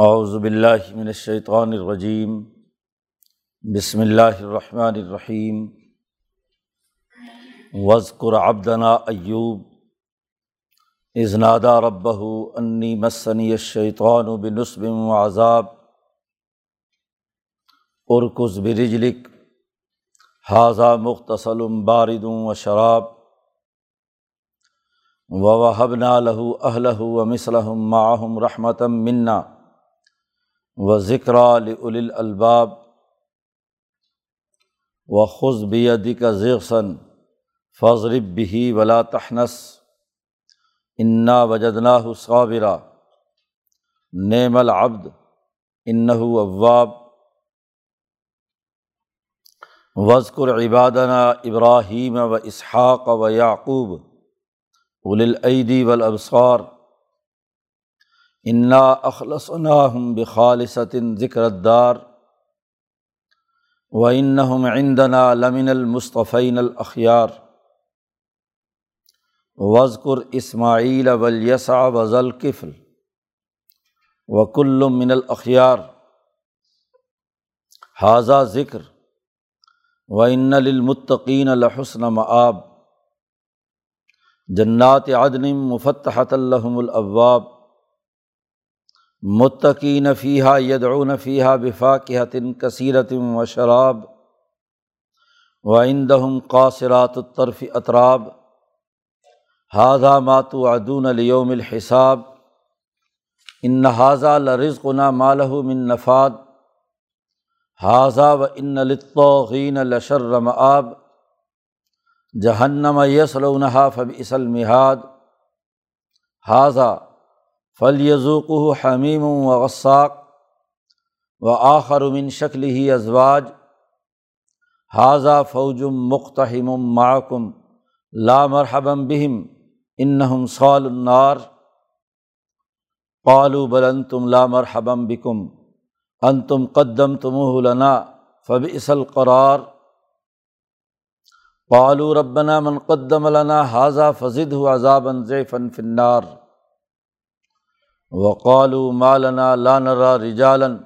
اعوذ باللہ من الشیطان الرجیم۔ بسم اللہ الرحمن الرحیم۔ وزقر عبدنا ایوب۔ ازنادہ ربہ انی مسنی الشیطان بنصب و عذاب۔ ارکز برجلک۔ حاضہ مختصل بارد و شراب۔ ووہبنا لہو اہلہ و مصلحم معہم رحمتم منا۔ و ذکر الباب و خز بیدی کا ذیقسن فضرب بھی ولا تحنس انا وجدنا صابرا نعم العبد انَََََََََََََََََََََََََََََََََََََََََََََََََََََََََََََََََََََََََ وزقر عبادنا ابراہیم و اسحاق و یعقوب الاََََََََََََََََََََََََََََََََََََََََََََََََََََََََََََََ الاَََََََََََََََََََََََََََََََََََََََََََََََََََََََََََََََََََ انا اخلصناہم بخالصۃ ذکر دار و انہم عندنا لمن المصطفین الاخیار وزقر اسماعیل ولیسع وزل کفل من الاخیار حاضہ ذکر و ان للمتقین لحسن معاب جنات عدن مفتحت الحم الاباب متقین فیحہ یدعون فیحہ بفاقحتن کثیرتم و شراب، و اندہم قاصرات الطرف اطراب حاضہ ماتو عدون لیوم الحساب، ان حاضہ لرزقنا مالہ من نفاد حاضہ و ان لطوغین لشر آب جہنم یسلونحا فب اسل حاضہ فل یزوق حمیم و غساق و آخر من شکل ہی ازواج حاضہ فوجم مختحم معکم لامرحبم بہم انہم صال النار پالو بلن تم لامرحبم بکم ان تم قدم تم لنا فب اسل قرار پالو ربنا منقدم لنا حاضہ فضد ہو عذاب ضیفن فنار وقالو مالنا لانرا رجالن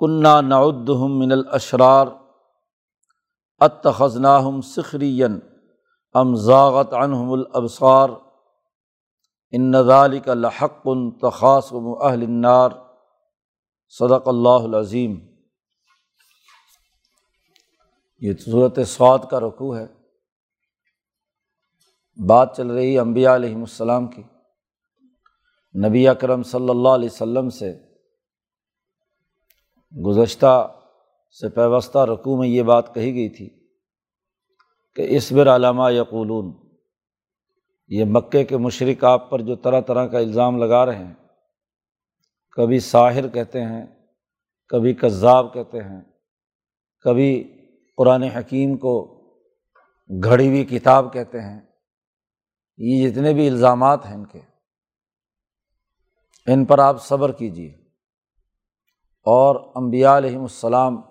کنہ نعدہم من الاشرار اتخذناہم سخرین ام ذاغت عنہم الابصار ان ذالک لحق تخاصم اہل النار. صدق اللہ العظیم یہ صورت سعود کا رقوع ہے. بات چل رہی امبیا علیہم السلام کی. نبی اکرم صلی اللہ علیہ و سلم سے گزشتہ سے پیوستہ رقوع میں یہ بات کہی گئی تھی کہ اسبر علامہ یقولون، یہ مکے کے مشرق آپ پر جو طرح طرح کا الزام لگا رہے ہیں، کبھی ساحر کہتے ہیں، کبھی کذاب کہتے ہیں، کبھی قرآن حکیم کو گھڑی ہوئی کتاب کہتے ہیں، یہ جتنے بھی الزامات ہیں ان کے۔ ان پر آپ صبر کیجیے اور امبیا علیہم السلام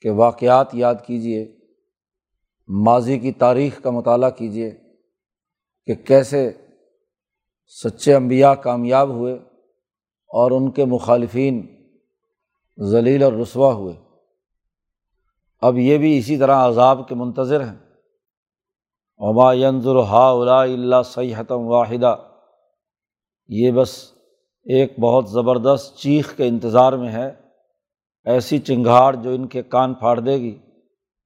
کے واقعات یاد کیجیے ماضی کی تاریخ کا مطالعہ کیجیے کہ کیسے سچے انبیاء کامیاب ہوئے اور ان کے مخالفین ذلیل اور رسوا ہوئے۔ اب یہ بھی اسی طرح عذاب کے منتظر ہیں۔ عما ینظر ہا الا اللہ سیاحتم واحدہ یہ بس ایک بہت زبردست چیخ کے انتظار میں ہے، ایسی چنگھاڑ جو ان کے کان پھاڑ دے گی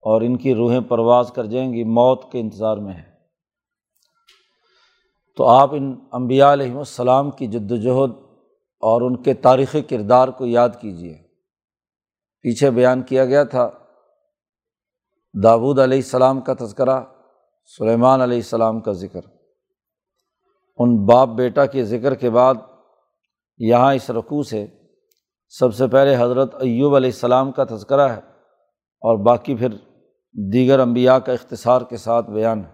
اور ان کی روحیں پرواز کر جائیں گی، موت کے انتظار میں ہے۔ تو آپ ان امبیا علیہم السلام کی جد وجہد اور ان کے تاریخی کردار کو یاد کیجیے پیچھے بیان کیا گیا تھا داود علیہ السلام کا تذکرہ، سلیمان علیہ السلام کا ذکر۔ ان باپ بیٹا کے ذکر کے بعد یہاں اس رقوع سے سب سے پہلے حضرت ایوب علیہ السلام کا تذکرہ ہے اور باقی پھر دیگر انبیاء کا اختصار کے ساتھ بیان ہے۔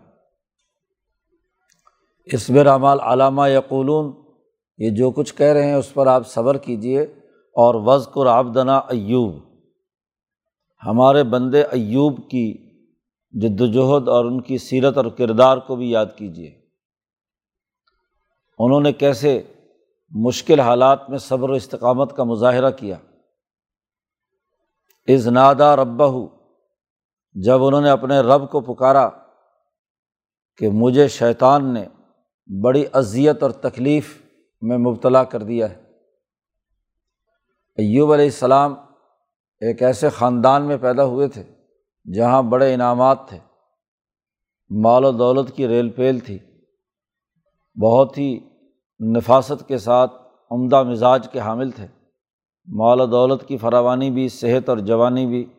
اسبر اعمال علامہ یقولون، یہ جو کچھ کہہ رہے ہیں اس پر آپ صبر کیجیے اور وزق اور آبدنا ایوب۔ ہمارے بندے ایوب کی جد وجہد اور ان کی سیرت اور کردار کو بھی یاد کیجیے انہوں نے کیسے مشکل حالات میں صبر و استقامت کا مظاہرہ کیا۔ ازنادہ ربا جب انہوں نے اپنے رب کو پکارا کہ مجھے شیطان نے بڑی اذیت اور تکلیف میں مبتلا کر دیا ہے۔ ایوب علیہ السلام ایک ایسے خاندان میں پیدا ہوئے تھے جہاں بڑے انعامات تھے۔ مال و دولت کی ریل پیل تھی۔ بہت ہی نفاست کے ساتھ عمدہ مزاج کے حامل تھے۔ مال و دولت کی فراوانی بھی، صحت اور جوانی بھی۔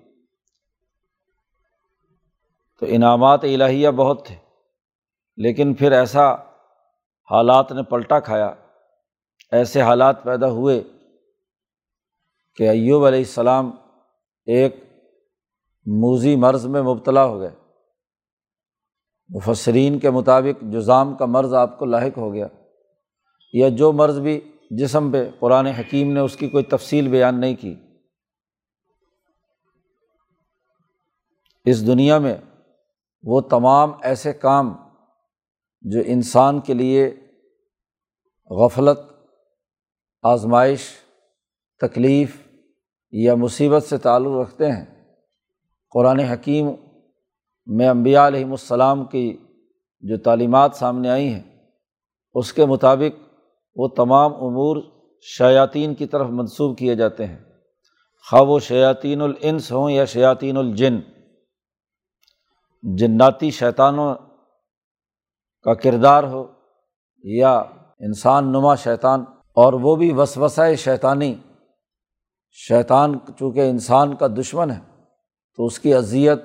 تو انعامات الہیہ بہت تھے۔ لیکن پھر ایسا حالات نے پلٹا کھایا، ایسے حالات پیدا ہوئے کہ ایوب علیہ السلام ایک موزی مرض میں مبتلا ہو گئے۔ مفسرین کے مطابق جزام کا مرض آپ کو لاحق ہو گیا۔ یا جو مرض بھی جسم پہ قرآن حکیم نے اس کی کوئی تفصیل بیان نہیں کی۔ اس دنیا میں وہ تمام ایسے کام جو انسان کے لیے غفلت، آزمائش، تکلیف یا مصیبت سے تعلق رکھتے ہیں۔ قرآن حکیم میں امبیا علیہم السلام کی جو تعلیمات سامنے آئی ہیں، اس کے مطابق وہ تمام امور شیاطین کی طرف منسوب کیے جاتے ہیں۔ خواہ و شیاطین الانس ہوں یا شیاطین الجن۔ جناتی شیطانوں کا کردار ہو یا انسان نما شیطان۔ اور وہ بھی وسوسہ شیطانی۔ شیطان چونکہ انسان کا دشمن ہے، تو اس کی اذیت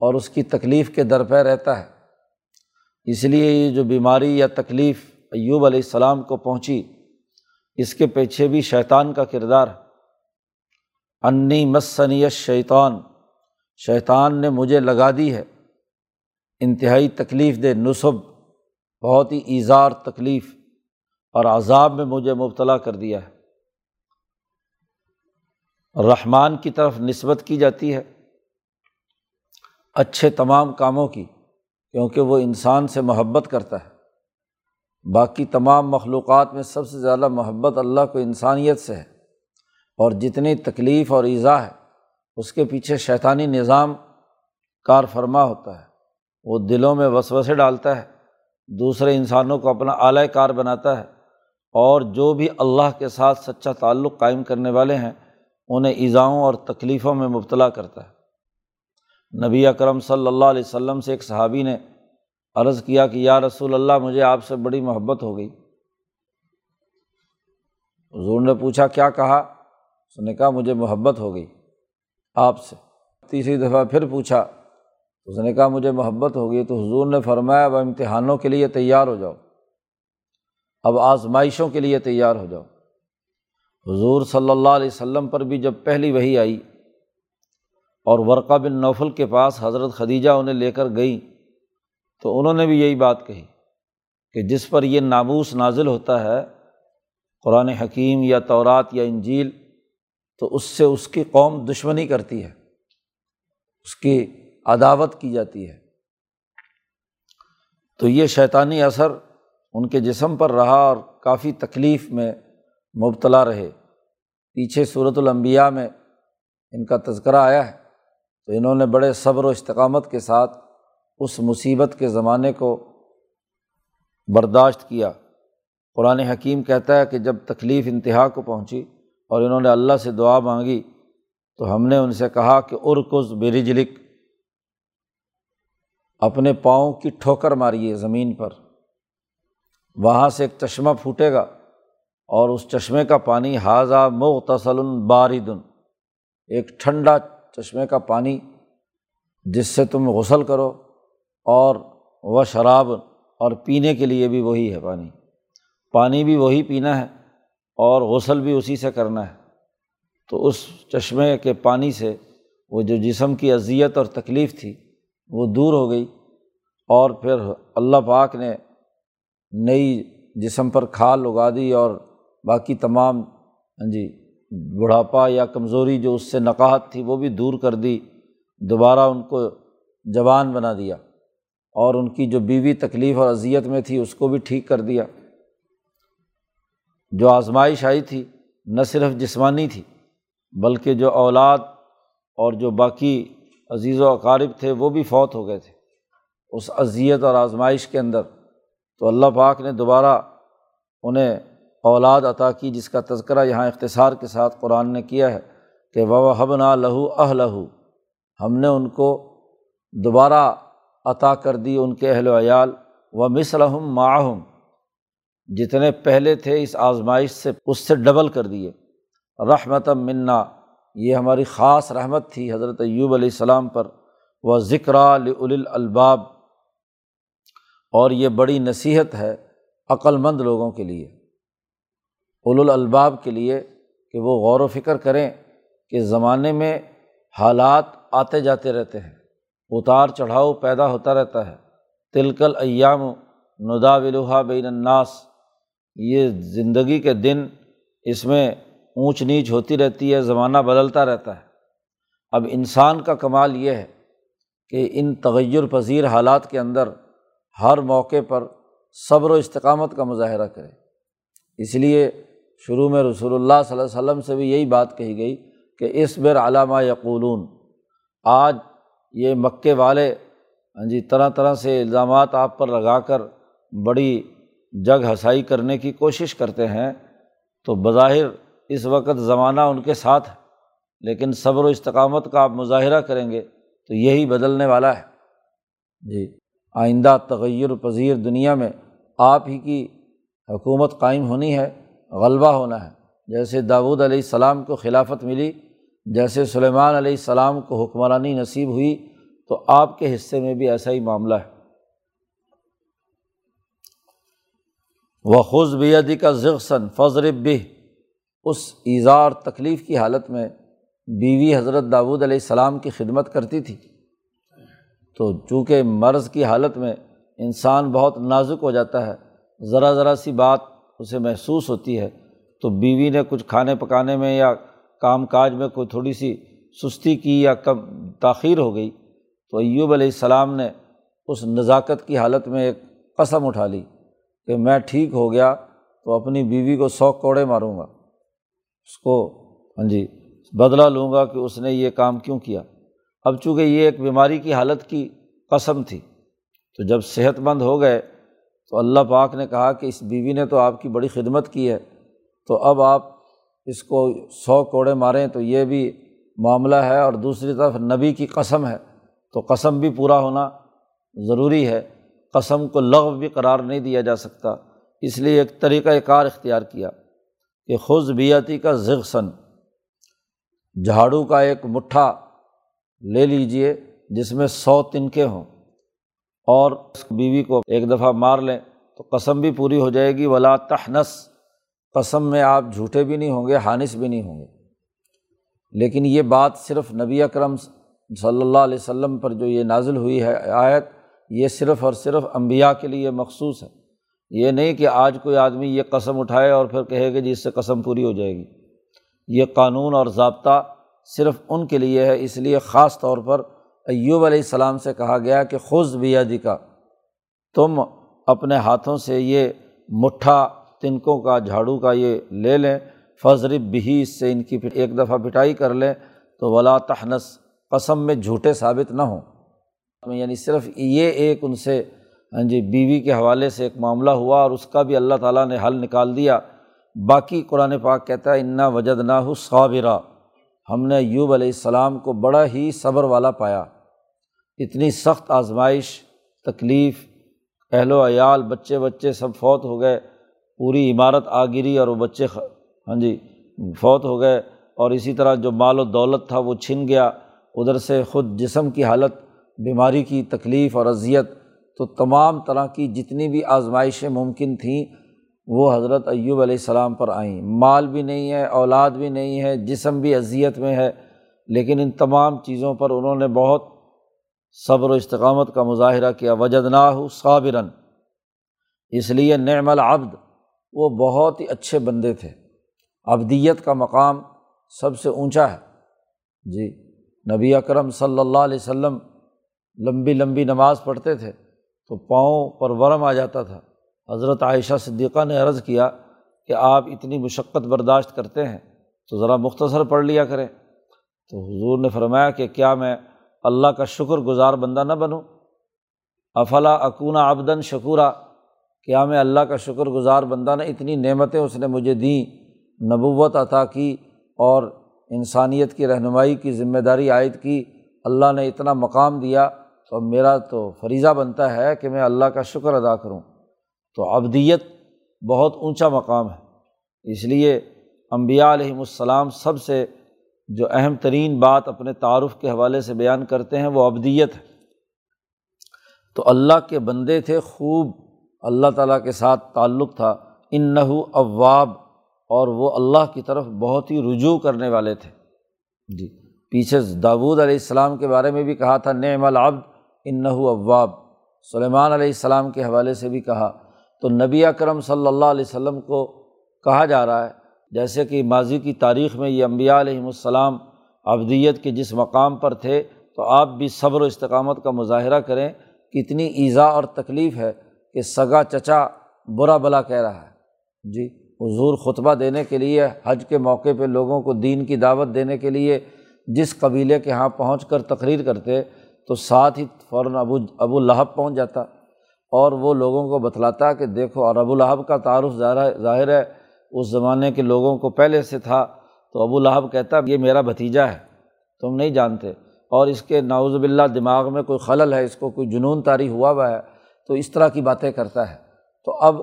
اور اس کی تکلیف کے درپے رہتا ہے۔ اس لیے یہ جو بیماری یا تکلیف ایوب علیہ السلام کو پہنچی۔ اس کے پیچھے بھی شیطان کا کردار۔ انی مسنیت شیطان شیطان نے مجھے لگا دی ہے۔ انتہائی تکلیف دہ نصب، بہت ہی ایزار تکلیف اور عذاب میں مجھے مبتلا کر دیا ہے۔ رحمان کی طرف نسبت کی جاتی ہے۔ اچھے تمام کاموں کی، کیونکہ وہ انسان سے محبت کرتا ہے۔ باقی تمام مخلوقات میں سب سے زیادہ محبت اللہ کو انسانیت سے ہے۔ اور جتنی تکلیف اور ایزا ہے، اس کے پیچھے شیطانی نظام کار فرما ہوتا ہے۔ وہ دلوں میں وسوسے ڈالتا ہے، دوسرے انسانوں کو اپنا اعلی کار بناتا ہے۔ اور جو بھی اللہ کے ساتھ سچا تعلق قائم کرنے والے ہیں، انہیں ایزاؤں اور تکلیفوں میں مبتلا کرتا ہے۔ نبی اکرم صلی اللہ علیہ وسلم سے ایک صحابی نے عرض کیا کہ یا رسول اللہ، مجھے آپ سے بڑی محبت ہو گئی۔ حضور نے پوچھا، کیا کہا؟ اس نے کہا، مجھے محبت ہو گئی آپ سے۔ تیسری دفعہ پھر پوچھا، اس نے کہا، مجھے محبت ہو گئی۔ تو حضور نے فرمایا، اب امتحانوں کے لیے تیار ہو جاؤ۔ اب آزمائشوں کے لیے تیار ہو جاؤ۔ حضور صلی اللہ علیہ وسلم پر بھی جب پہلی وہی آئی اور ورقہ بن نوفل کے پاس حضرت خدیجہ انہیں لے کر گئی تو انہوں نے بھی یہی بات کہی کہ جس پر یہ ناموس نازل ہوتا ہے، قرآن حکیم یا تورات یا انجیل، تو اس سے اس کی قوم دشمنی کرتی ہے، اس کی عداوت کی جاتی ہے۔ تو یہ شیطانی اثر ان کے جسم پر رہا اور کافی تکلیف میں مبتلا رہے۔ پیچھے صورت الانبیاء میں ان کا تذکرہ آیا ہے، تو انہوں نے بڑے صبر و استقامت کے ساتھ اس مصیبت کے زمانے کو برداشت کیا۔ قرآن حکیم کہتا ہے کہ جب تکلیف انتہا کو پہنچی اور انہوں نے اللہ سے دعا مانگی تو ہم نے ان سے کہا کہ ارکز برجلک، اپنے پاؤں کی ٹھوکر ماریے زمین پر۔ وہاں سے ایک چشمہ پھوٹے گا اور اس چشمے کا پانی حاضہ مغتصل باردن۔ ایک ٹھنڈا چشمے کا پانی جس سے تم غسل کرو۔ اور وہ شراب اور پینے کے لیے بھی وہی ہے پانی۔ پانی بھی وہی پینا ہے اور غسل بھی اسی سے کرنا ہے۔ تو اس چشمے کے پانی سے وہ جو جسم کی اذیت اور تکلیف تھی وہ دور ہو گئی اور پھر اللہ پاک نے نئی جسم پر کھال اگا دی اور باقی تمام ہاں جی بڑھاپا یا کمزوری جو اس سے نقاہت تھی وہ بھی دور کر دی، دوبارہ ان کو جوان بنا دیا۔ اور ان کی جو بیوی تکلیف اور اذیت میں تھی، اس کو بھی ٹھیک کر دیا۔ جو آزمائش آئی تھی، نہ صرف جسمانی تھی، بلکہ جو اولاد اور جو باقی عزیز و اقارب تھے، وہ بھی فوت ہو گئے تھے۔ اس اذیت اور آزمائش کے اندر تو اللہ پاک نے دوبارہ انہیں اولاد عطا کی، جس کا تذکرہ یہاں اختصار کے ساتھ قرآن نے کیا ہے کہ و حب نا لہو اہ لہو ہم نے ان کو دوبارہ عطا کر دی ان کے اہل و عیال و مصرحم معاہم جتنے پہلے تھے اس آزمائش سے اس سے ڈبل کر دیے۔ رحمت منا۔ یہ ہماری خاص رحمت تھی حضرت ایوب علیہ السلام پر۔ وہ ذکر الباب اور یہ بڑی نصیحت ہے عقلمند لوگوں کے لیے۔ الباب کے لیے کہ وہ غور و فکر کریں کہ زمانے میں حالات آتے جاتے رہتے ہیں۔ اتار چڑھاؤ پیدا ہوتا رہتا ہے۔ تلکل ایام ندا ولوحا بین الناس، یہ زندگی کے دن اس میں اونچ نیچ ہوتی رہتی ہے، زمانہ بدلتا رہتا ہے۔ اب انسان کا کمال یہ ہے کہ ان تغیر پذیر حالات کے اندر ہر موقع پر صبر و استقامت کا مظاہرہ کرے۔ اس لیے شروع میں رسول اللہ صلی اللہ علیہ وسلم سے بھی یہی بات کہی گئی کہ اس بر علامہ یقولون۔ آج یہ مکے والے ہاں جی طرح طرح سے الزامات آپ پر لگا کر بڑی جگ ہنسائی کرنے کی کوشش کرتے ہیں، تو بظاہر اس وقت زمانہ ان کے ساتھ ہے، لیکن صبر و استقامت کا آپ مظاہرہ کریں گے تو یہی بدلنے والا ہے۔ جی آئندہ تغیر پذیر دنیا میں آپ ہی کی حکومت قائم ہونی ہے، غلبہ ہونا ہے۔ جیسے داود علیہ السلام کو خلافت ملی جیسے سلیمان علیہ السلام کو حکمرانی نصیب ہوئی تو آپ کے حصے میں بھی ایسا ہی معاملہ ہے۔ وہ خز بیدی کا ذغسن فضر بہ اس ایزار تکلیف کی حالت میں بیوی حضرت داود علیہ السلام کی خدمت کرتی تھی۔ تو چونکہ مرض کی حالت میں انسان بہت نازک ہو جاتا ہے، ذرا ذرا سی بات اسے محسوس ہوتی ہے تو بیوی نے کچھ کھانے پکانے میں یا کام کاج میں کوئی تھوڑی سی سستی کی یا کم تاخیر ہو گئی، تو ایوب علیہ السلام نے اس نزاکت کی حالت میں ایک قسم اٹھا لی کہ میں ٹھیک ہو گیا تو اپنی بیوی کو سو کوڑے ماروں گا۔ اس کو ہاں جی بدلا لوں گا کہ اس نے یہ کام کیوں کیا۔ اب چونکہ یہ ایک بیماری کی حالت کی قسم تھی، تو جب صحت مند ہو گئے تو اللہ پاک نے کہا کہ اس بیوی نے تو آپ کی بڑی خدمت کی ہے، تو اب آپ اس کو سو کوڑے ماریں تو یہ بھی معاملہ ہے اور دوسری طرف نبی کی قسم ہے تو قسم بھی پورا ہونا ضروری ہے۔ قسم کو لغو بھی قرار نہیں دیا جا سکتا۔ اس لیے ایک طریقۂ کار اختیار کیا کہ خز بیتی کا ذغسن جھاڑو کا ایک مٹھا لے لیجیے جس میں سو تنکے ہوں اور اس بیوی کو ایک دفعہ مار لیں تو قسم بھی پوری ہو جائے گی۔ ولا تحنس قسم میں آپ جھوٹے بھی نہیں ہوں گے، حانث بھی نہیں ہوں گے۔ لیکن یہ بات صرف نبی اکرم صلی اللہ علیہ وسلم پر جو یہ نازل ہوئی ہے آیت، یہ صرف اور صرف امبیا کے لیے مخصوص ہے۔ یہ نہیں کہ آج کوئی آدمی یہ قسم اٹھائے اور پھر کہے کہ جی اس سے قسم پوری ہو جائے گی۔ یہ قانون اور ضابطہ صرف ان کے لیے ہے، اس لیے خاص طور پر ایوب علیہ السلام سے کہا گیا کہ خز بیادی کا تم اپنے ہاتھوں سے یہ مٹھا تنکوں کا، جھاڑو کا یہ لے لیں۔ فضرب بھی اس سے ان کی ایک دفعہ پٹائی کر لیں۔ تو ولا تحنس قسم میں جھوٹے ثابت نہ ہوں۔ یعنی صرف یہ ایک ان سے ہاں جی بیوی کے حوالے سے ایک معاملہ ہوا اور اس کا بھی اللہ تعالیٰ نے حل نکال دیا۔ باقی قرآن پاک کہتا ہے، انا وجد نہ ہو صابرہ ہم نے یوب علیہ السلام کو بڑا ہی صبر والا پایا۔ اتنی سخت آزمائش، تکلیف، اہل و عیال، بچے بچے سب فوت ہو گئے۔ پوری عمارت آ گری اور وہ بچے ہاں جی فوت ہو گئے اور اسی طرح جو مال و دولت تھا وہ چھن گیا۔ ادھر سے خود جسم کی حالت، بیماری کی تکلیف اور اذیت، تو تمام طرح کی جتنی بھی آزمائشیں ممکن تھیں، وہ حضرت ایوب علیہ السلام پر آئیں۔ مال بھی نہیں ہے، اولاد بھی نہیں ہے، جسم بھی اذیت میں ہے۔ لیکن ان تمام چیزوں پر انہوں نے بہت صبر و استقامت کا مظاہرہ کیا۔ وجد ناہ صابرن، اس لیے نعم العبد۔ وہ بہت ہی اچھے بندے تھے۔ ابدیت کا مقام سب سے اونچا ہے۔ جی نبی اکرم صلی اللہ علیہ و سلم لمبی لمبی نماز پڑھتے تھے تو پاؤں پر ورم آ جاتا تھا۔ حضرت عائشہ صدیقہ نے عرض کیا کہ آپ اتنی مشقت برداشت کرتے ہیں تو ذرا مختصر پڑھ لیا کریں۔ تو حضور نے فرمایا کہ کیا میں اللہ کا شکر گزار بندہ نہ بنوں؟ افلا اکون آبدن شکورہ کیا میں اللہ کا شکر گزار بندہ نہ اتنی نعمتیں اس نے مجھے دیں، نبوت عطا کی اور انسانیت کی رہنمائی کی ذمہ داری عائد کی، اللہ نے اتنا مقام دیا۔ تو میرا تو فریضہ بنتا ہے کہ میں اللہ کا شکر ادا کروں۔ تو ابدیت بہت اونچا مقام ہے۔ اس لیے امبیا علیہم السلام سب سے جو اہم ترین بات اپنے تعارف کے حوالے سے بیان کرتے ہیں، وہ ابدیت ہے۔ تو اللہ کے بندے تھے، خوب اللہ تعالیٰ کے ساتھ تعلق تھا ان نحو اواب، اور وہ اللہ کی طرف بہت ہی رجوع کرنے والے تھے۔ جی پیچھے داود علیہ السلام کے بارے میں بھی کہا تھا، نعم العبد ان اواب۔ سلیمان علیہ السلام کے حوالے سے بھی کہا۔ تو نبی اکرم صلی اللہ علیہ وسلم کو کہا جا رہا ہے، جیسے کہ ماضی کی تاریخ میں یہ امبیا علیہم السلام ابدیت کے جس مقام پر تھے، تو آپ بھی صبر و استقامت کا مظاہرہ کریں کہ اتنی ایزا اور تکلیف ہے۔ کہ سگا چچا برا بلا کہہ رہا ہے۔ جی حضور خطبہ دینے کے لیے، حج کے موقع پہ لوگوں کو دین کی دعوت دینے کے لیے جس قبیلے کے یہاں پہنچ کر تقریر کرتے، تو ساتھ ہی فوراً ابو ابو لہب پہنچ جاتا۔ اور وہ لوگوں کو بتلاتا کہ دیکھو، اور ابو لہب کا تعارف ظاہر ہے اس زمانے کے لوگوں کو پہلے سے تھا۔ تو ابو لہب کہتا، یہ میرا بھتیجا ہے، تم نہیں جانتے۔ اور اس کے ناوز باللہ دماغ میں کوئی خلل ہے، اس کو کوئی جنون طاری ہوا ہوا ہے تو اس طرح کی باتیں کرتا ہے۔ تو اب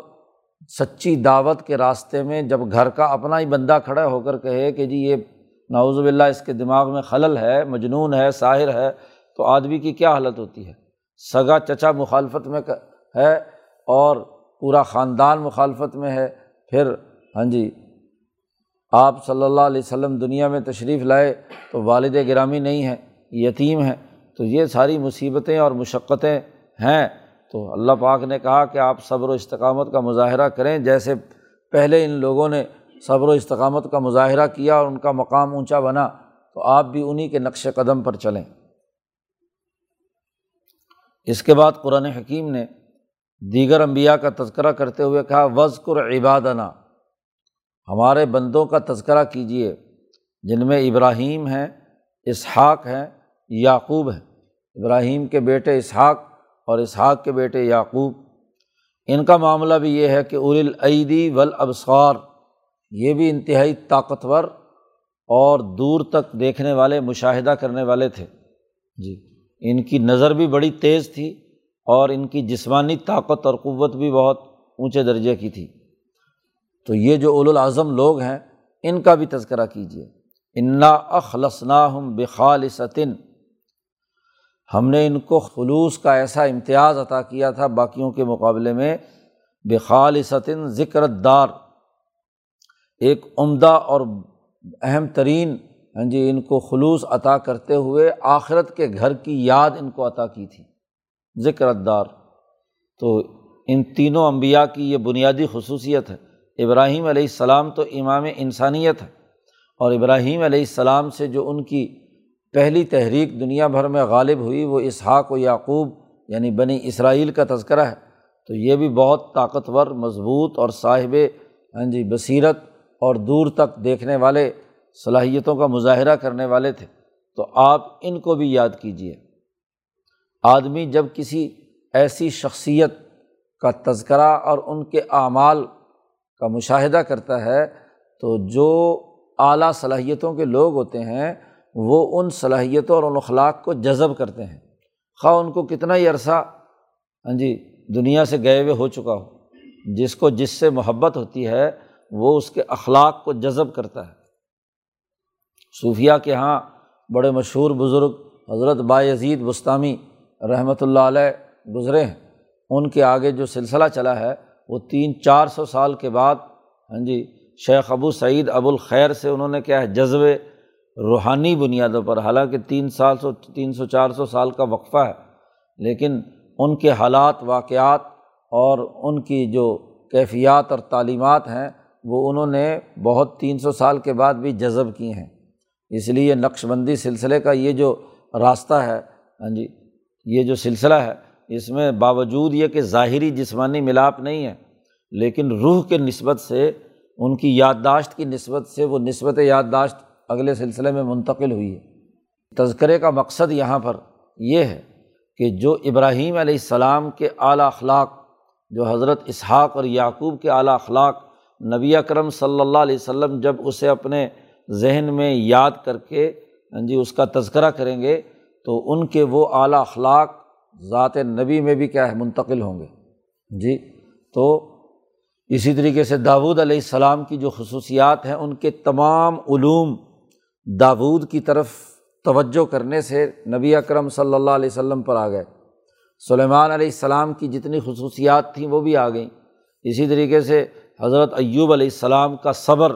سچی دعوت کے راستے میں جب گھر کا اپنا ہی بندہ کھڑا ہو کر کہے کہ جی یہ ناوز باللہ اس کے دماغ میں خلل ہے، مجنون ہے، ساحر ہے، تو آدمی کی کیا حالت ہوتی ہے؟ سگا چچا مخالفت میں ہے اور پورا خاندان مخالفت میں ہے۔ پھر ہاں جی آپ صلی اللہ علیہ وسلم دنیا میں تشریف لائے تو والد گرامی نہیں ہیں، یتیم ہیں۔ تو یہ ساری مصیبتیں اور مشقتیں ہیں۔ تو اللہ پاک نے کہا کہ آپ صبر و استقامت کا مظاہرہ کریں۔ جیسے پہلے ان لوگوں نے صبر و استقامت کا مظاہرہ کیا اور ان کا مقام اونچا بنا، تو آپ بھی انہیں کے نقش قدم پر چلیں۔ اس کے بعد قرآن حکیم نے دیگر انبیاء کا تذکرہ کرتے ہوئے کہا وزقر عبادنا ہمارے بندوں کا تذکرہ کیجیے جن میں ابراہیم ہیں، اسحاق ہیں، یعقوب ہیں۔ ابراہیم کے بیٹے اسحاق اور اسحاق کے بیٹے یعقوب۔ ان کا معاملہ بھی یہ ہے کہ ار العیدی ولابصار یہ بھی انتہائی طاقتور اور دور تک دیکھنے والے، مشاہدہ کرنے والے تھے۔ جی۔ ان کی نظر بھی بڑی تیز تھی اور ان کی جسمانی طاقت اور قوت بھی بہت اونچے درجے کی تھی۔ تو یہ جو اول الاظم لوگ ہیں، ان کا بھی تذکرہ کیجیے انا اخلصنا ہم بخالصن ہم نے ان کو خلوص کا ایسا امتیاز عطا کیا تھا باقیوں کے مقابلے میں بخالصن پہلی تحریک دنیا بھر میں غالب ہوئی، وہ اسحاق و یعقوب یعنی بنی اسرائیل کا تذکرہ ہے۔ تو یہ بھی بہت طاقتور، مضبوط اور صاحب ہاں جی بصیرت اور دور تک دیکھنے والے، صلاحیتوں کا مظاہرہ کرنے والے تھے۔ تو آپ ان کو بھی یاد کیجیے آدمی جب کسی ایسی شخصیت کا تذکرہ اور ان کے اعمال کا مشاہدہ کرتا ہے، تو جو اعلیٰ صلاحیتوں کے لوگ ہوتے ہیں وہ ان صلاحیتوں اور ان اخلاق کو جذب کرتے ہیں۔ خواہ ان کو کتنا ہی عرصہ ہاں جی دنیا سے گئے ہوئے ہو چکا ہو، جس کو جس سے محبت ہوتی ہے، وہ اس کے اخلاق کو جذب کرتا ہے۔ صوفیہ کے یہاں بڑے مشہور بزرگ حضرت باعزید بستانی رحمۃ اللہ علیہ گزرے ہیں۔ ان کے آگے جو سلسلہ چلا ہے، وہ تین چار سو سال کے بعد ہاں جی شیخ ابو سعید ابو الخیر سے انہوں نے کیا ہے جذب روحانی بنیادوں پر، حالانکہ تین سال سو، تین سو چار سو سال کا وقفہ ہے، لیکن ان کے حالات، واقعات اور ان کی جو کیفیات اور تعلیمات ہیں، وہ انہوں نے بہت تین سو سال کے بعد بھی جذب کی ہیں۔ اس لیے نقش بندی سلسلے کا یہ جو راستہ ہے ہاں جی یہ جو سلسلہ ہے، اس میں باوجود یہ کہ ظاہری جسمانی ملاپ نہیں ہے، لیکن روح کے نسبت سے، ان کی یادداشت کی نسبت سے وہ نسبت یادداشت اگلے سلسلے میں منتقل ہوئی ہے۔ تذکرے کا مقصد یہاں پر یہ ہے کہ جو ابراہیم علیہ السلام کے اعلیٰ اخلاق، جو حضرت اسحاق اور یعقوب کے اعلیٰ اخلاق نبی اکرم صلی اللہ علیہ وسلم جب اسے اپنے ذہن میں یاد کر کے ہاں جی اس کا تذکرہ کریں گے، تو ان کے وہ اعلیٰ اخلاق ذات نبی میں بھی کیا ہے، منتقل ہوں گے۔ جی تو اسی طریقے سے داود علیہ السلام کی جو خصوصیات ہیں، ان کے تمام علوم داود کی طرف توجہ کرنے سے نبی اکرم صلی اللہ علیہ وسلم پر آ گئے۔ سلیمان علیہ السلام کی جتنی خصوصیات تھیں وہ بھی آ گئیں۔ اسی طریقے سے حضرت ایوب علیہ السلام کا صبر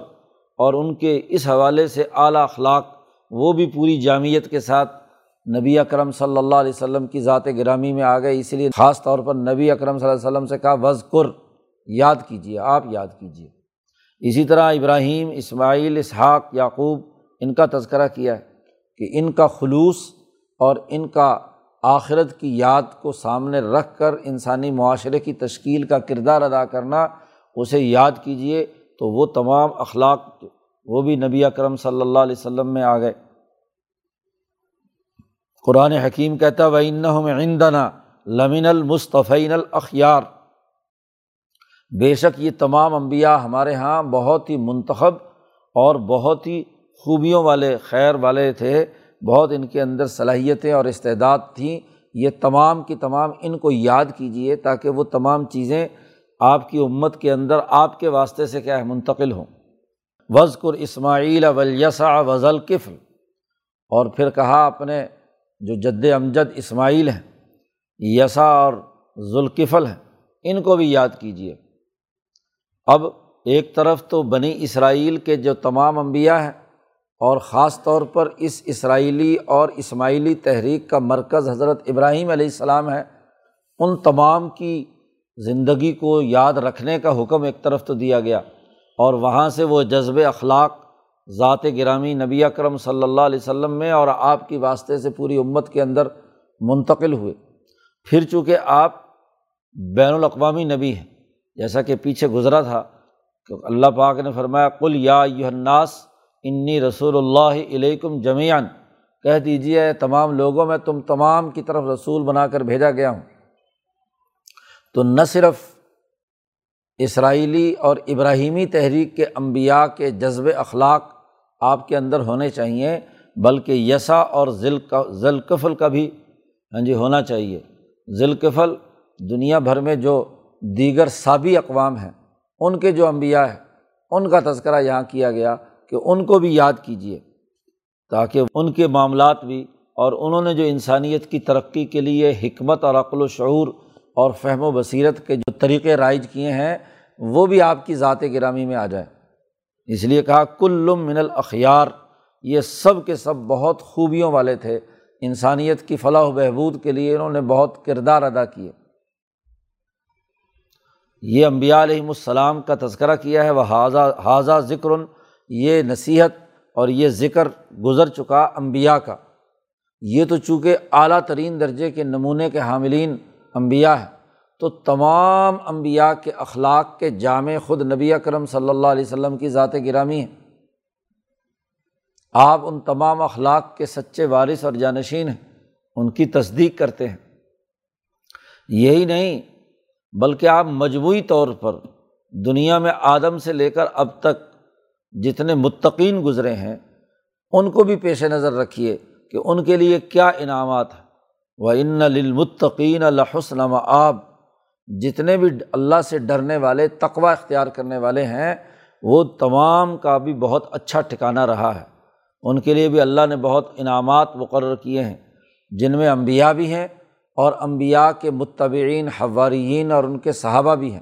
اور ان کے اس حوالے سے اعلیٰ اخلاق وہ بھی پوری جامعت کے ساتھ نبی اکرم صلی اللہ علیہ وسلم کی ذات گرامی میں آ گئے۔ اسی لیے خاص طور پر نبی اکرم صلی اللہ علیہ وسلم سے کہا وز کر یاد کیجیے، آپ یاد کیجیے۔ اسی طرح ابراہیم، اسماعیل، اسحاق، یعقوب ان کا تذکرہ کیا ہے کہ ان کا خلوص اور ان کا آخرت کی یاد کو سامنے رکھ کر انسانی معاشرے کی تشکیل کا کردار ادا کرنا، اسے یاد کیجیے تو وہ تمام اخلاق وہ بھی نبی اکرم صلی اللہ علیہ وسلم میں آ گئے۔ قرآن حکیم کہتا و عندنا خوبیوں والے، خیر والے تھے، بہت ان کے اندر صلاحیتیں اور استعداد تھیں۔ یہ تمام کی تمام ان کو یاد کیجیے تاکہ وہ تمام چیزیں آپ کی امت کے اندر آپ کے واسطے سے کیا ہے، منتقل ہوں۔ وزقر اسماعیل ولیسا وزل کفل اور پھر کہا اپنے جو جد امجد اسماعیل ہیں یسا اور ذوالکفل ہیں، ان کو بھی یاد کیجیے اب ایک طرف تو بنی اسرائیل کے جو تمام انبیاء ہیں اور خاص طور پر اس اسرائیلی اور اسماعیلی تحریک کا مرکز حضرت ابراہیم علیہ السلام ہے، ان تمام کی زندگی کو یاد رکھنے کا حکم ایک طرف تو دیا گیا۔ اور وہاں سے وہ جذب اخلاق، ذات گرامی نبی اکرم صلی اللہ علیہ وسلم میں اور آپ کی واسطے سے پوری امت کے اندر منتقل ہوئے۔ پھر چونکہ آپ بین الاقوامی نبی ہیں، جیسا کہ پیچھے گزرا تھا کہ اللہ پاک نے فرمایا کل یا الناس انی رسول اللہ علیکم جمیان کہہ دیجیے تمام لوگوں میں تم تمام کی طرف رسول بنا کر بھیجا گیا ہوں۔ تو نہ صرف اسرائیلی اور ابراہیمی تحریک کے انبیاء کے جذب اخلاق آپ کے اندر ہونے چاہئیں بلکہ یسا اور ذلقفل کا بھی ہاں جی ہونا چاہیے۔ ذلقفل دنیا بھر میں جو دیگر سابی اقوام ہیں، ان کے جو انبیاء ہیں، ان کا تذکرہ یہاں کیا گیا۔ کہ ان کو بھی یاد کیجیے تاکہ ان کے معاملات بھی اور انہوں نے جو انسانیت کی ترقی کے لیے حکمت اور عقل و شعور اور فہم و بصیرت کے جو طریقے رائج کیے ہیں، وہ بھی آپ کی ذات گرامی میں آ جائیں۔ اس لیے کہا، کل من الاخیار، یہ سب کے سب بہت خوبیوں والے تھے۔ انسانیت کی فلاح و بہبود کے لیے انہوں نے بہت کردار ادا کیے۔ یہ امبیا علیہم السلام کا تذکرہ کیا ہے، وہ حاضہ حاضہ ذکر یہ نصیحت اور یہ ذکر گزر چکا امبیا کا۔ یہ تو چونکہ اعلیٰ ترین درجے کے نمونے کے حاملین امبیا ہیں، تو تمام امبیا کے اخلاق کے جامع خود نبی اکرم صلی اللہ علیہ وسلم کی ذات گرامی ہیں۔ آپ ان تمام اخلاق کے سچے وارث اور جانشین ہیں، ان کی تصدیق کرتے ہیں۔ یہی نہیں، بلکہ آپ مجموعی طور پر دنیا میں آدم سے لے کر اب تک جتنے متقین گزرے ہیں، ان کو بھی پیش نظر رکھیے کہ ان کے لیے کیا انعامات ہیں۔ وہ ان للمتقین الحسن آب جتنے بھی اللہ سے ڈرنے والے تقوا اختیار کرنے والے ہیں، وہ تمام کا بھی بہت اچھا ٹھکانا رہا ہے۔ ان کے لیے بھی اللہ نے بہت انعامات مقرر کیے ہیں۔ جن میں امبیا بھی ہیں اور امبیا کے متبعین حوارین اور ان کے صحابہ بھی ہیں۔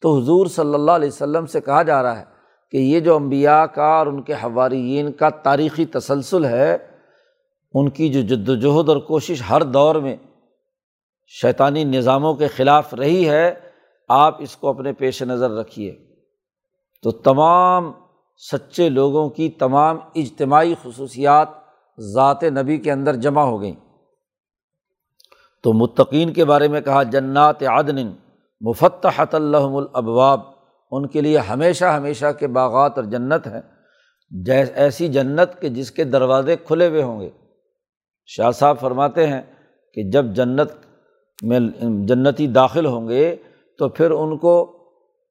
تو حضور صلی اللہ علیہ وسلم سے کہا جا رہا ہے کہ یہ جو امبیا کا اور ان کے حوارین کا تاریخی تسلسل ہے، ان کی جو جد وجہد اور کوشش ہر دور میں شیطانی نظاموں کے خلاف رہی ہے، آپ اس کو اپنے پیش نظر رکھیے۔ تو تمام سچے لوگوں کی تمام اجتماعی خصوصیات ذات نبی کے اندر جمع ہو گئیں۔ تو متقین کے بارے میں کہا، جنات عدن مفتحت الحم الابواب ان کے لیے ہمیشہ ہمیشہ کے باغات اور جنت ہیں۔ جیس، ایسی جنت کہ جس کے دروازے کھلے ہوئے ہوں گے۔ شاہ صاحب فرماتے ہیں کہ جب جنت میں جنتی داخل ہوں گے تو پھر ان کو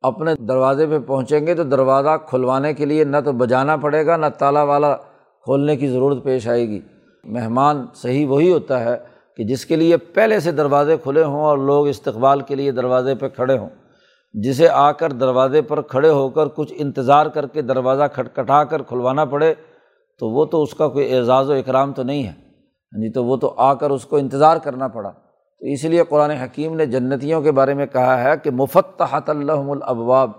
اپنے دروازے پہ پہنچیں گے تو دروازہ کھلوانے کے لیے نہ تو بجانا پڑے گا، نہ تالا والا کھولنے کی ضرورت پیش آئے گی۔ مہمان صحیح وہی ہوتا ہے کہ جس کے لیے پہلے سے دروازے کھلے ہوں اور لوگ استقبال کے لیے دروازے پہ کھڑے ہوں۔ جسے آ کر دروازے پر کھڑے ہو کر کچھ انتظار کر کے دروازہ کھٹکھٹا کر کھلوانا پڑے، تو وہ تو اس کا کوئی اعزاز و اکرام تو نہیں ہے۔ جی تو وہ تو آ کر اس کو انتظار کرنا پڑا۔ تو اس لیے قرآن حکیم نے جنتیوں کے بارے میں کہا ہے کہ مفتحت الحم الابواب،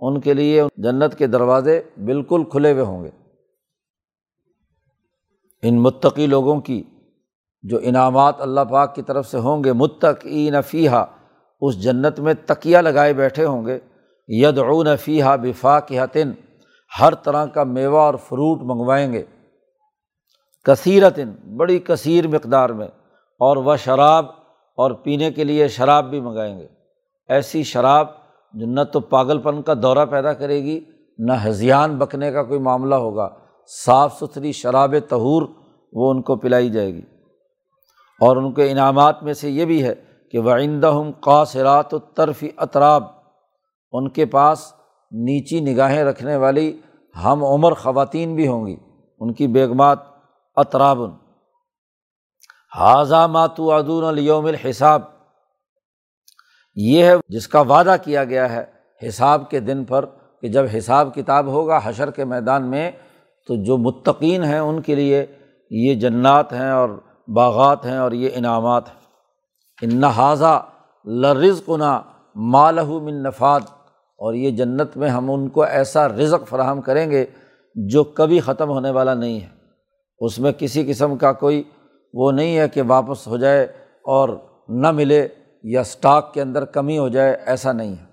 ان کے لیے جنت کے دروازے بالکل کھلے ہوئے ہوں گے۔ ان متقی لوگوں کی جو انعامات اللہ پاک کی طرف سے ہوں گے متقی نفیحہ اس جنت میں تکیہ لگائے بیٹھے ہوں گے۔ ید او نفیحہ بفا حتن ہر طرح کا میوہ اور فروٹ منگوائیں گے۔ کثیرتن، بڑی کثیر مقدار میں، اور وہ شراب اور پینے کے لیے شراب بھی منگائیں گے۔ ایسی شراب جو نہ تو پاگل پن کا دورہ پیدا کرے گی، نہ ہزیان بکنے کا کوئی معاملہ ہوگا۔ صاف ستھری شراب تہور وہ ان کو پلائی جائے گی۔ اور ان کے انعامات میں سے یہ بھی ہے کہ وہ ہم قاصرات و طرفی اطراب ان کے پاس نیچی نگاہیں رکھنے والی ہم عمر خواتین بھی ہوں گی، ان کی بیگمات اطرابن حاضہ ماتو ادون الوم الحساب۔ یہ ہے جس کا وعدہ کیا گیا ہے حساب کے دن پر کہ جب حساب کتاب ہوگا حشر کے میدان میں، تو جو متقین ہیں ان کے لیے یہ جنات ہیں اور باغات ہیں اور یہ انعامات ہیں۔ ان نہذا لرز کنا مالہ من نفاد۔ اور یہ جنت میں ہم ان کو ایسا رزق فراہم کریں گے جو کبھی ختم ہونے والا نہیں ہے۔ اس میں کسی قسم کا کوئی وہ نہیں ہے کہ واپس ہو جائے اور نہ ملے یا اسٹاک کے اندر کمی ہو جائے، ایسا نہیں ہے۔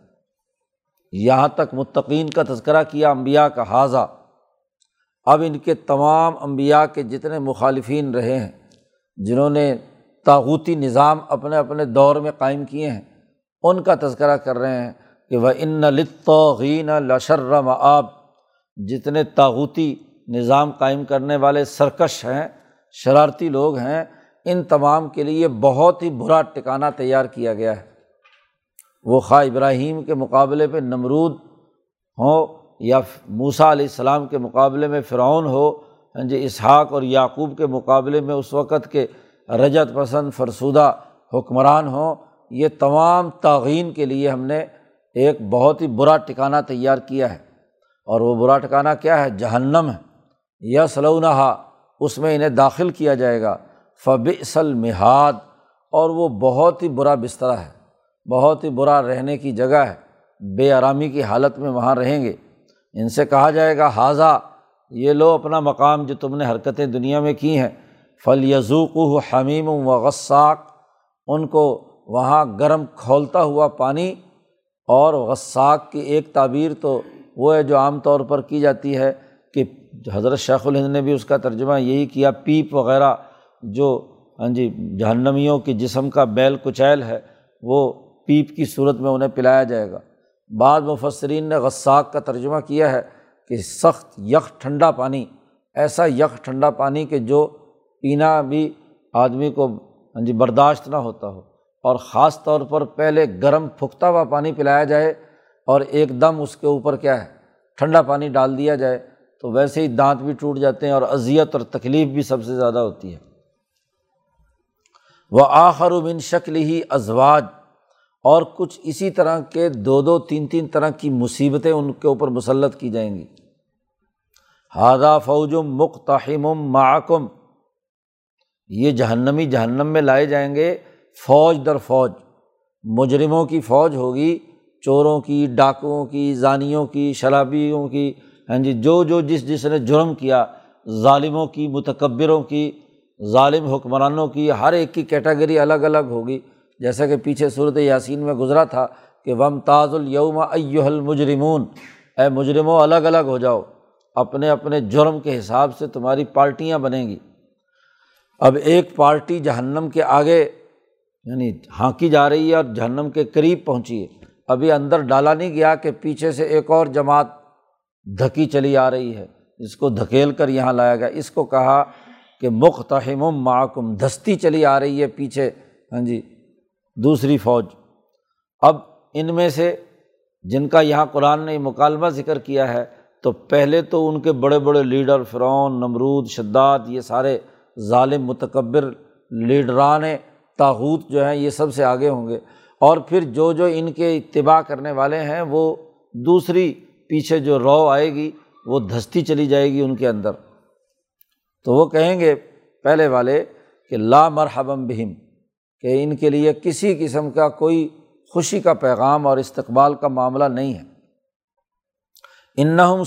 یہاں تک متقین کا تذکرہ کیا امبیا کا حاضہ اب ان کے تمام امبیا کے جتنے مخالفین رہے ہیں، جنہوں نے تاغوتی نظام اپنے اپنے دور میں قائم کیے ہیں۔ ان کا تذکرہ کر رہے ہیں کہ وہ ان لطوغین لشرم آب جتنے تاغوتی نظام قائم کرنے والے سرکش ہیں، شرارتی لوگ ہیں، ان تمام کے لیے بہت ہی برا ٹکانہ تیار کیا گیا ہے۔ وہ خواہ ابراہیم کے مقابلے پہ نمرود ہوں یا موسا علیہ السلام کے مقابلے میں فرعون ہو ہاں جی اسحاق اور یعقوب کے مقابلے میں اس وقت کے رجت پسند فرسودہ حکمران ہوں، یہ تمام تعین کے لیے ہم نے ایک بہت ہی برا ٹکانہ تیار کیا ہے۔ اور وہ برا ٹکانہ کیا ہے؟ جہنم ہے۔ یا سلونہ اس میں انہیں داخل کیا جائے گا۔ فب اصل مہاد اور وہ بہت ہی برا بسترا ہے۔ بہت ہی برا رہنے کی جگہ ہے۔ بے آرامی کی حالت میں وہاں رہیں گے۔ ان سے کہا جائے گا حاضہ یہ لو اپنا مقام جو تم نے حرکتیں دنیا میں کی ہیں۔ فل یزوق حمیم و غساک ان کو وہاں گرم کھولتا ہوا پانی اور غساک کی ایک تعبیر تو وہ ہے جو عام طور پر کی جاتی ہے کہ حضرت شیخ الہند نے بھی اس کا ترجمہ یہی کیا، پیپ وغیرہ جو ہاں جی جہنمیوں کی جسم کا بیل کچیل ہے، وہ پیپ کی صورت میں انہیں پلایا جائے گا۔ بعض مفسرین نے غساک کا ترجمہ کیا ہے کہ سخت یک ٹھنڈا پانی، ایسا یک ٹھنڈا پانی کہ جو پینا بھی آدمی کو ہاں جی برداشت نہ ہوتا ہو۔ اور خاص طور پر پہلے گرم پھکتا ہوا پانی پلایا جائے اور ایک دم اس کے اوپر کیا ہے، ٹھنڈا پانی ڈال دیا جائے تو ویسے ہی دانت بھی ٹوٹ جاتے ہیں اور اذیت اور تکلیف بھی سب سے زیادہ ہوتی ہے۔ وہ آخر و بن شکل ہی ازواج۔ اور کچھ اسی طرح کے دو دو تین تین طرح کی مصیبتیں ان کے اوپر مسلط کی جائیں گی۔ ہادہ فوجم مختحم معکم۔ یہ جہنمی جہنم میں لائے جائیں گے۔ فوج در فوج۔ مجرموں کی فوج ہوگی، چوروں کی، ڈاکوؤں کی، زانیوں کی، شرابیوں کی۔ ہاں جی جو جو جس جس نے جرم کیا، ظالموں کی، متکبروں کی، ظالم حکمرانوں کی، ہر ایک کی کیٹیگری الگ الگ ہوگی۔ جیسا کہ پیچھے صورت یاسین میں گزرا تھا کہ وم تاز الوم ایو المجرمون۔ اے مجرموں الگ الگ ہو جاؤ۔ اپنے اپنے جرم کے حساب سے تمہاری پارٹیاں بنیں گی۔ اب ایک پارٹی جہنم کے آگے یعنی ہانکی جا رہی ہے اور جہنم کے قریب پہنچی ہے۔ ابھی اندر ڈالا نہیں گیا کہ پیچھے سے ایک اور جماعت دھکی چلی آ رہی ہے۔ اس کو دھکیل کر یہاں لایا گیا۔ اس کو کہا کہ مختحم معکم دستی چلی آ رہی ہے پیچھے۔ ہاں جی دوسری فوج۔ اب ان میں سے جن کا یہاں قرآن نے مکالمہ ذکر کیا ہے، تو پہلے تو ان کے بڑے بڑے لیڈر فرعون، نمرود، شداد، یہ سارے ظالم متکبر لیڈران تاحوت جو ہیں یہ سب سے آگے ہوں گے۔ اور پھر جو جو ان کے اتباع کرنے والے ہیں، وہ دوسری پیچھے جو رو آئے گی، وہ دھستی چلی جائے گی ان کے اندر۔ تو وہ کہیں گے پہلے والے کہ لا مرحبم بہم، کہ ان کے لیے کسی قسم کا کوئی خوشی کا پیغام اور استقبال کا معاملہ نہیں ہے۔ انہم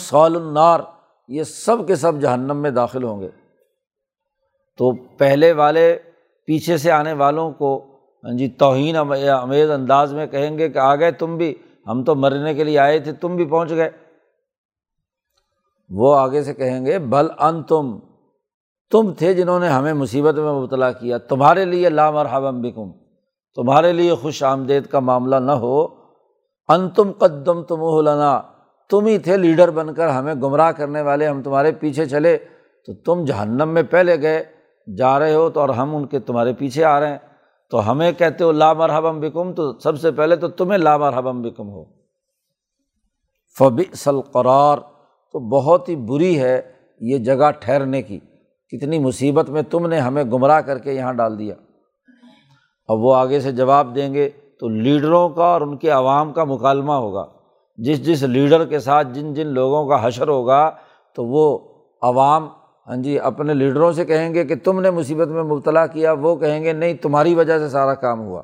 تو پہلے والے پیچھے سے آنے والوں کو ہاں جی توہین امیز انداز میں کہیں گے کہ آ گئے تم بھی، ہم تو مرنے کے لیے آئے تھے، تم بھی پہنچ گئے۔ وہ آگے سے کہیں گے بھل ان تم تم تھے جنہوں نے ہمیں مصیبت میں مبتلا کیا، تمہارے لیے لامرحم بکم، تمہارے لیے خوش آمدید کا معاملہ نہ ہو۔ ان تم قدم تم لنا، تم ہی تھے لیڈر بن کر ہمیں گمراہ کرنے والے، ہم تمہارے پیچھے چلے، تو تم جہنم میں پہلے گئے۔ جا رہے ہو تو اور ہم ان کے تمہارے پیچھے آ رہے ہیں۔ تو ہمیں کہتے ہو، لا مرحبم بکم، تو سب سے پہلے تو تمہیں لا مرحبم بکم ہو۔ فبی قرار تو بہت ہی بری ہے یہ جگہ ٹھہرنے کی۔ کتنی مصیبت میں تم نے ہمیں گمراہ کر کے یہاں ڈال دیا۔ اب وہ آگے سے جواب دیں گے تو لیڈروں کا اور ان کے عوام کا مکالمہ ہوگا۔ جس جس لیڈر کے ساتھ جن جن لوگوں کا حشر ہوگا تو وہ عوام ہاں جی اپنے لیڈروں سے کہیں گے کہ تم نے مصیبت میں مبتلا کیا، وہ کہیں گے نہیں، تمہاری وجہ سے سارا کام ہوا۔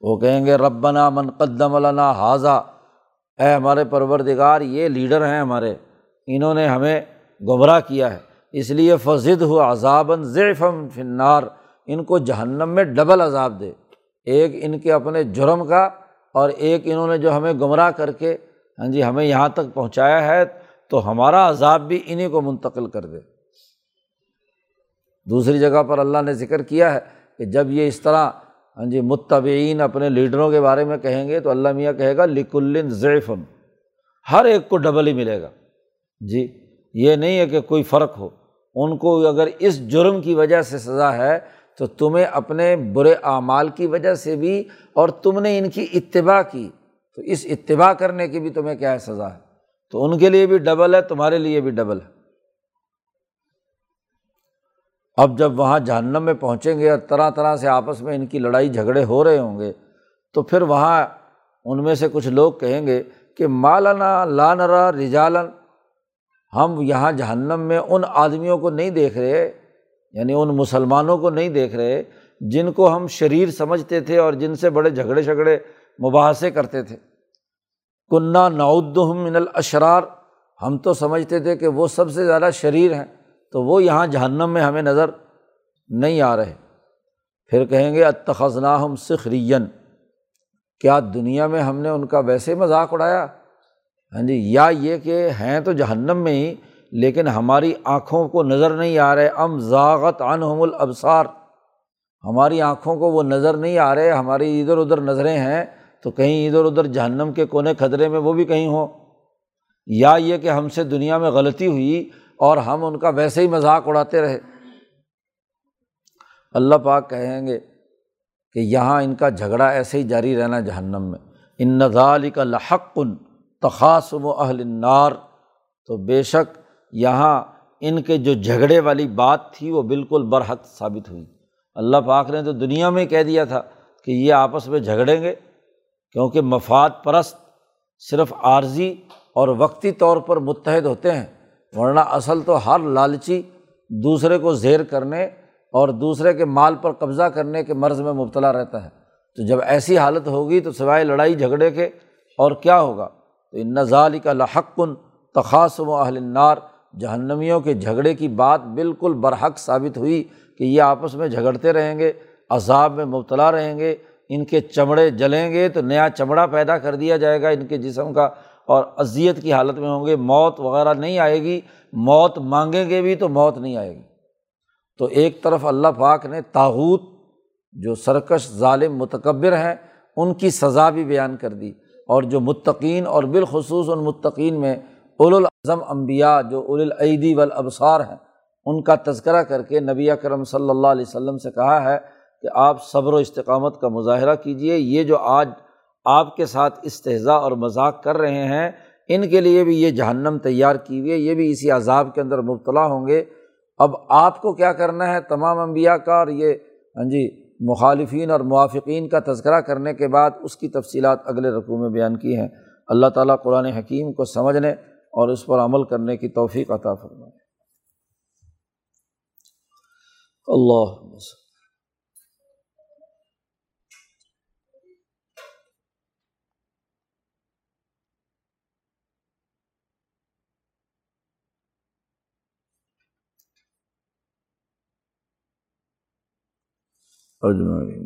وہ کہیں گے، ربنا من قدم علنا حاضہ اے ہمارے پروردگار، یہ لیڈر ہیں ہمارے، انہوں نے ہمیں گمراہ کیا ہے۔ اس لیے فضد ہو عذابً ضعفم فنار ان کو جہنم میں ڈبل عذاب دے۔ ایک ان کے اپنے جرم کا اور ایک انہوں نے جو ہمیں گمراہ کر کے ہاں جی ہمیں یہاں تک پہنچایا ہے، تو ہمارا عذاب بھی انہیں کو منتقل کر دے۔ دوسری جگہ پر اللہ نے ذکر کیا ہے کہ جب یہ اس طرح ہاں جی متبعین اپنے لیڈروں کے بارے میں کہیں گے تو اللہ میاں کہے گا، لکل ضعفن ہر ایک کو ڈبل ہی ملے گا۔ جی یہ نہیں ہے کہ کوئی فرق ہو۔ ان کو اگر اس جرم کی وجہ سے سزا ہے تو تمہیں اپنے برے اعمال کی وجہ سے بھی اور تم نے ان کی اتباع کی۔ تو اس اتباع کرنے کی بھی تمہیں کیا ہے سزا ہے؟ تو ان کے لیے بھی ڈبل ہے، تمہارے لیے بھی ڈبل ہے۔ اب جب وہاں جہنم میں پہنچیں گے اور طرح طرح سے آپس میں ان کی لڑائی جھگڑے ہو رہے ہوں گے، تو پھر وہاں ان میں سے کچھ لوگ کہیں گے کہ مالانا لانرا رجالن، ہم یہاں جہنم میں ان آدمیوں کو نہیں دیکھ رہے یعنی ان مسلمانوں کو نہیں دیکھ رہے جن کو ہم شریر سمجھتے تھے اور جن سے بڑے جھگڑے جھگڑے مباحثے کرتے تھے۔ کنہ نعود من الاشرار، ہم تو سمجھتے تھے کہ وہ سب سے زیادہ شریر ہیں۔ تو وہ یہاں جہنم میں ہمیں نظر نہیں آ رہے۔ پھر کہیں گے اتخذنا ہم سخرین کیا دنیا میں ہم نے ان کا ویسے مذاق اڑایا؟ ہاں جی یا یہ کہ ہیں تو جہنم میں ہی، لیکن ہماری آنکھوں کو نظر نہیں آ رہے۔ ام ذاغت عنہم الابصار۔ ہماری آنکھوں کو وہ نظر نہیں آ رہے، ہماری ادھر ادھر نظریں ہیں، تو کہیں ادھر ادھر جہنم کے کونے خطرے میں وہ بھی کہیں ہوں۔ یا یہ کہ ہم سے دنیا میں غلطی ہوئی اور ہم ان کا ویسے ہی مذاق اڑاتے رہے۔ اللہ پاک کہیں گے کہ یہاں ان کا جھگڑا ایسے ہی جاری رہنا جہنم میں۔ ان نظال کا لحقن تخاصم و اہل نار تو بے شک یہاں ان کے جو جھگڑے والی بات تھی وہ بالکل برحق ثابت ہوئی۔ اللہ پاک نے تو دنیا میں کہہ دیا تھا کہ یہ آپس میں جھگڑیں گے کیونکہ مفاد پرست صرف عارضی اور وقتی طور پر متحد ہوتے ہیں۔ ورنہ اصل تو ہر لالچی دوسرے کو زیر کرنے اور دوسرے کے مال پر قبضہ کرنے کے مرض میں مبتلا رہتا ہے۔ تو جب ایسی حالت ہوگی تو سوائے لڑائی جھگڑے کے اور کیا ہوگا؟ تو ان نظال کا لحقن تخاصم و اہل نار جہنمیوں کے جھگڑے کی بات بالکل برحق ثابت ہوئی کہ یہ آپس میں جھگڑتے رہیں گے، عذاب میں مبتلا رہیں گے، ان کے چمڑے جلیں گے تو نیا چمڑا پیدا کر دیا جائے گا۔ ان کے جسم کا اور اذیت کی حالت میں ہوں گے، موت وغیرہ نہیں آئے گی، موت مانگیں گے بھی تو موت نہیں آئے گی۔ تو ایک طرف اللہ پاک نے تاحوت جو سرکش، ظالم، متکبر ہیں، ان کی سزا بھی بیان کر دی۔ اور جو متقین اور بالخصوص ان متقین میں الاظم انبیاء، جو العیدی والابصار ہیں، ان کا تذکرہ کر کے نبی کرم صلی اللہ علیہ وسلم سے کہا ہے کہ آپ صبر و استقامت کا مظاہرہ کیجیے یہ جو آج آپ کے ساتھ استحضاء اور مذاق کر رہے ہیں، ان کے لیے بھی یہ جہنم تیار کی ہوئی ہے یہ بھی اسی عذاب کے اندر مبتلا ہوں گے۔ اب آپ کو کیا کرنا ہے؟ تمام انبیاء کا اور یہ ہاں جی مخالفین اور موافقین کا تذکرہ کرنے کے بعد اس کی تفصیلات اگلے رقوع میں بیان کی ہیں۔ اللہ تعالیٰ قرآن حکیم کو سمجھنے اور اس پر عمل کرنے کی توفیق عطا فرمائے۔ اللہ اجمعین